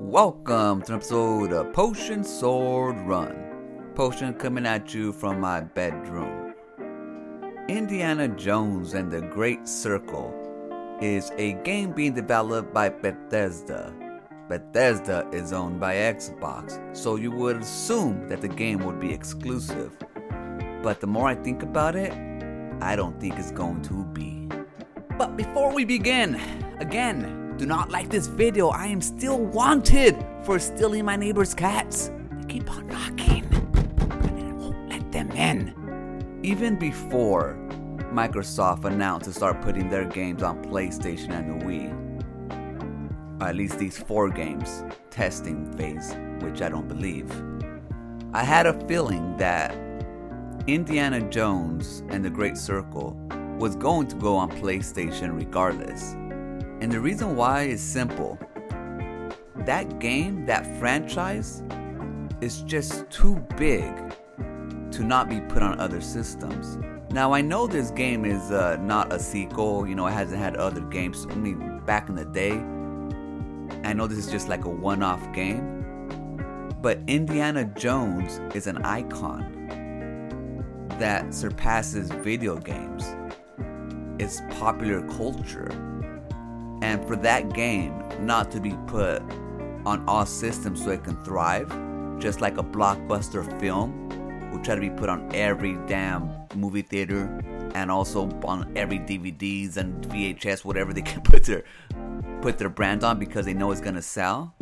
Welcome to an episode of Potion Sword Run. Potion coming at you from my bedroom. Indiana Jones and the Great Circle is a game being developed by Bethesda. Bethesda is owned by Xbox, so you would assume that the game would be exclusive. But the more I think about it, I don't think it's going to be. But before we begin, again, do not like this video. I am still wanted for stealing my neighbor's cats. They keep on knocking, but I won't let them in. Even before Microsoft announced to start putting their games on PlayStation and the Wii, at least these four games, testing phase, which I don't believe, I had a feeling that Indiana Jones and the Great Circle was going to go on PlayStation regardless. And the reason why is simple. That game, that franchise, is just too big to not be put on other systems. Now, I know this game is uh, not a sequel, you know, it hasn't had other games. I mean, back in the day, I know this is just like a one off game. But Indiana Jones is an icon that surpasses video games. It's popular culture and for that game not to be put on all systems so it can thrive, just like a blockbuster film will try to be put on every damn movie theater and also on every DVDs and VHS, whatever they can put their put their brand on because they know it's gonna sell.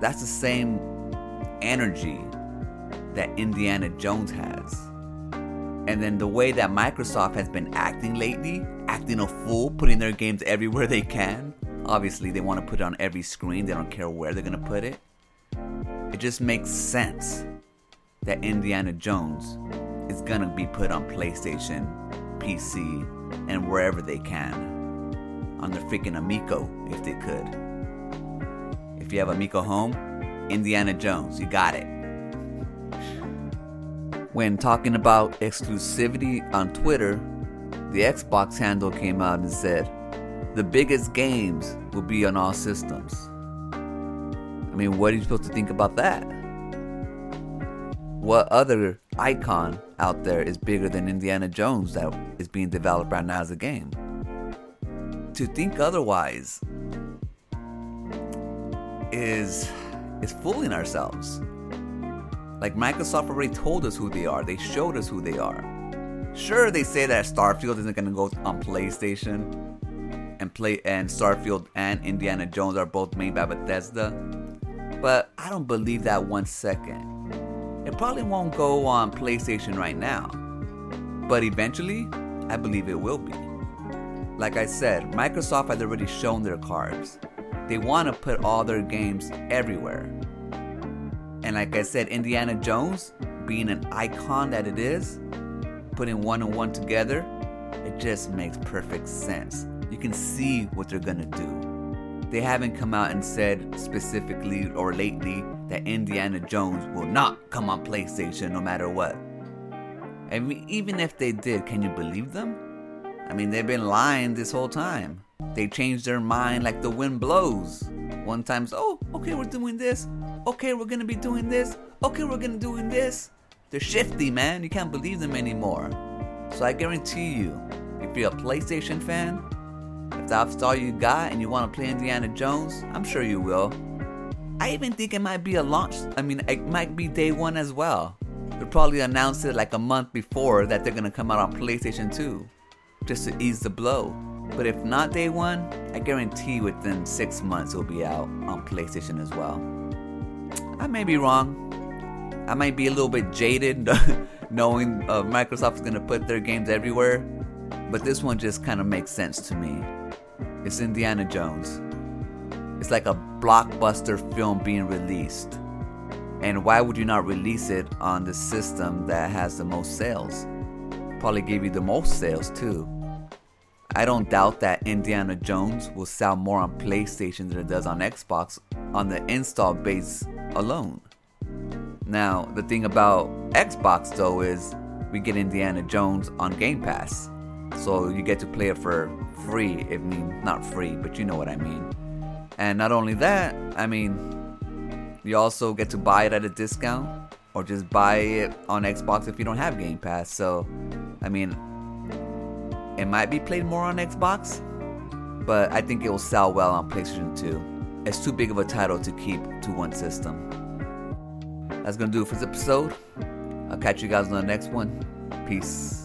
That's the same energy that Indiana Jones has. And then the way that Microsoft has been acting lately, acting a fool, putting their games everywhere they can. Obviously, they want to put it on every screen, they don't care where they're going to put it. It just makes sense that Indiana Jones is going to be put on PlayStation, PC, and wherever they can. On their freaking Amico, if they could. If you have Amico home, Indiana Jones, you got it when talking about exclusivity on Twitter, the Xbox handle came out and said, the biggest games will be on all systems. I mean, what are you supposed to think about that? What other icon out there is bigger than Indiana Jones that is being developed right now as a game? To think otherwise is is fooling ourselves. Like Microsoft already told us who they are. They showed us who they are. Sure, they say that Starfield isn't gonna go on PlayStation, and play and Starfield and Indiana Jones are both made by Bethesda, but I don't believe that one second. It probably won't go on PlayStation right now, but eventually, I believe it will be. Like I said, Microsoft has already shown their cards. They want to put all their games everywhere. And like I said, Indiana Jones, being an icon that it is, putting one and one together, it just makes perfect sense. You can see what they're gonna do. They haven't come out and said specifically or lately that Indiana Jones will not come on PlayStation no matter what. I mean, even if they did, can you believe them? I mean, they've been lying this whole time. They change their mind like the wind blows. One time's, oh, okay, we're doing this okay, we're gonna be doing this, okay, we're gonna be doing this. They're shifty, man. You can't believe them anymore. So I guarantee you, if you're a PlayStation fan, if that's all you got and you want to play Indiana Jones, I'm sure you will. I even think it might be a launch. I mean, it might be day one as well. They'll probably announce it like a month before that they're gonna come out on PlayStation too, just to ease the blow. But if not day one, I guarantee within six months it'll be out on PlayStation as well. I may be wrong. I might be a little bit jaded knowing uh, Microsoft's going to put their games everywhere, but this one just kind of makes sense to me. It's Indiana Jones. It's like a blockbuster film being released. And why would you not release it on the system that has the most sales? Probably give you the most sales too. I don't doubt that Indiana Jones will sell more on PlayStation than it does on Xbox on the install base alone. Now, the thing about Xbox though is we get Indiana Jones on Game Pass. So you get to play it for free, I mean not free, but you know what I mean. And not only that, I mean, you also get to buy it at a discount or just buy it on Xbox if you don't have Game Pass. So, I mean, it might be played more on Xbox, but I think it will sell well on PlayStation too. It's too big of a title to keep to one system. That's gonna do it for this episode. I'll catch you guys on the next one. Peace.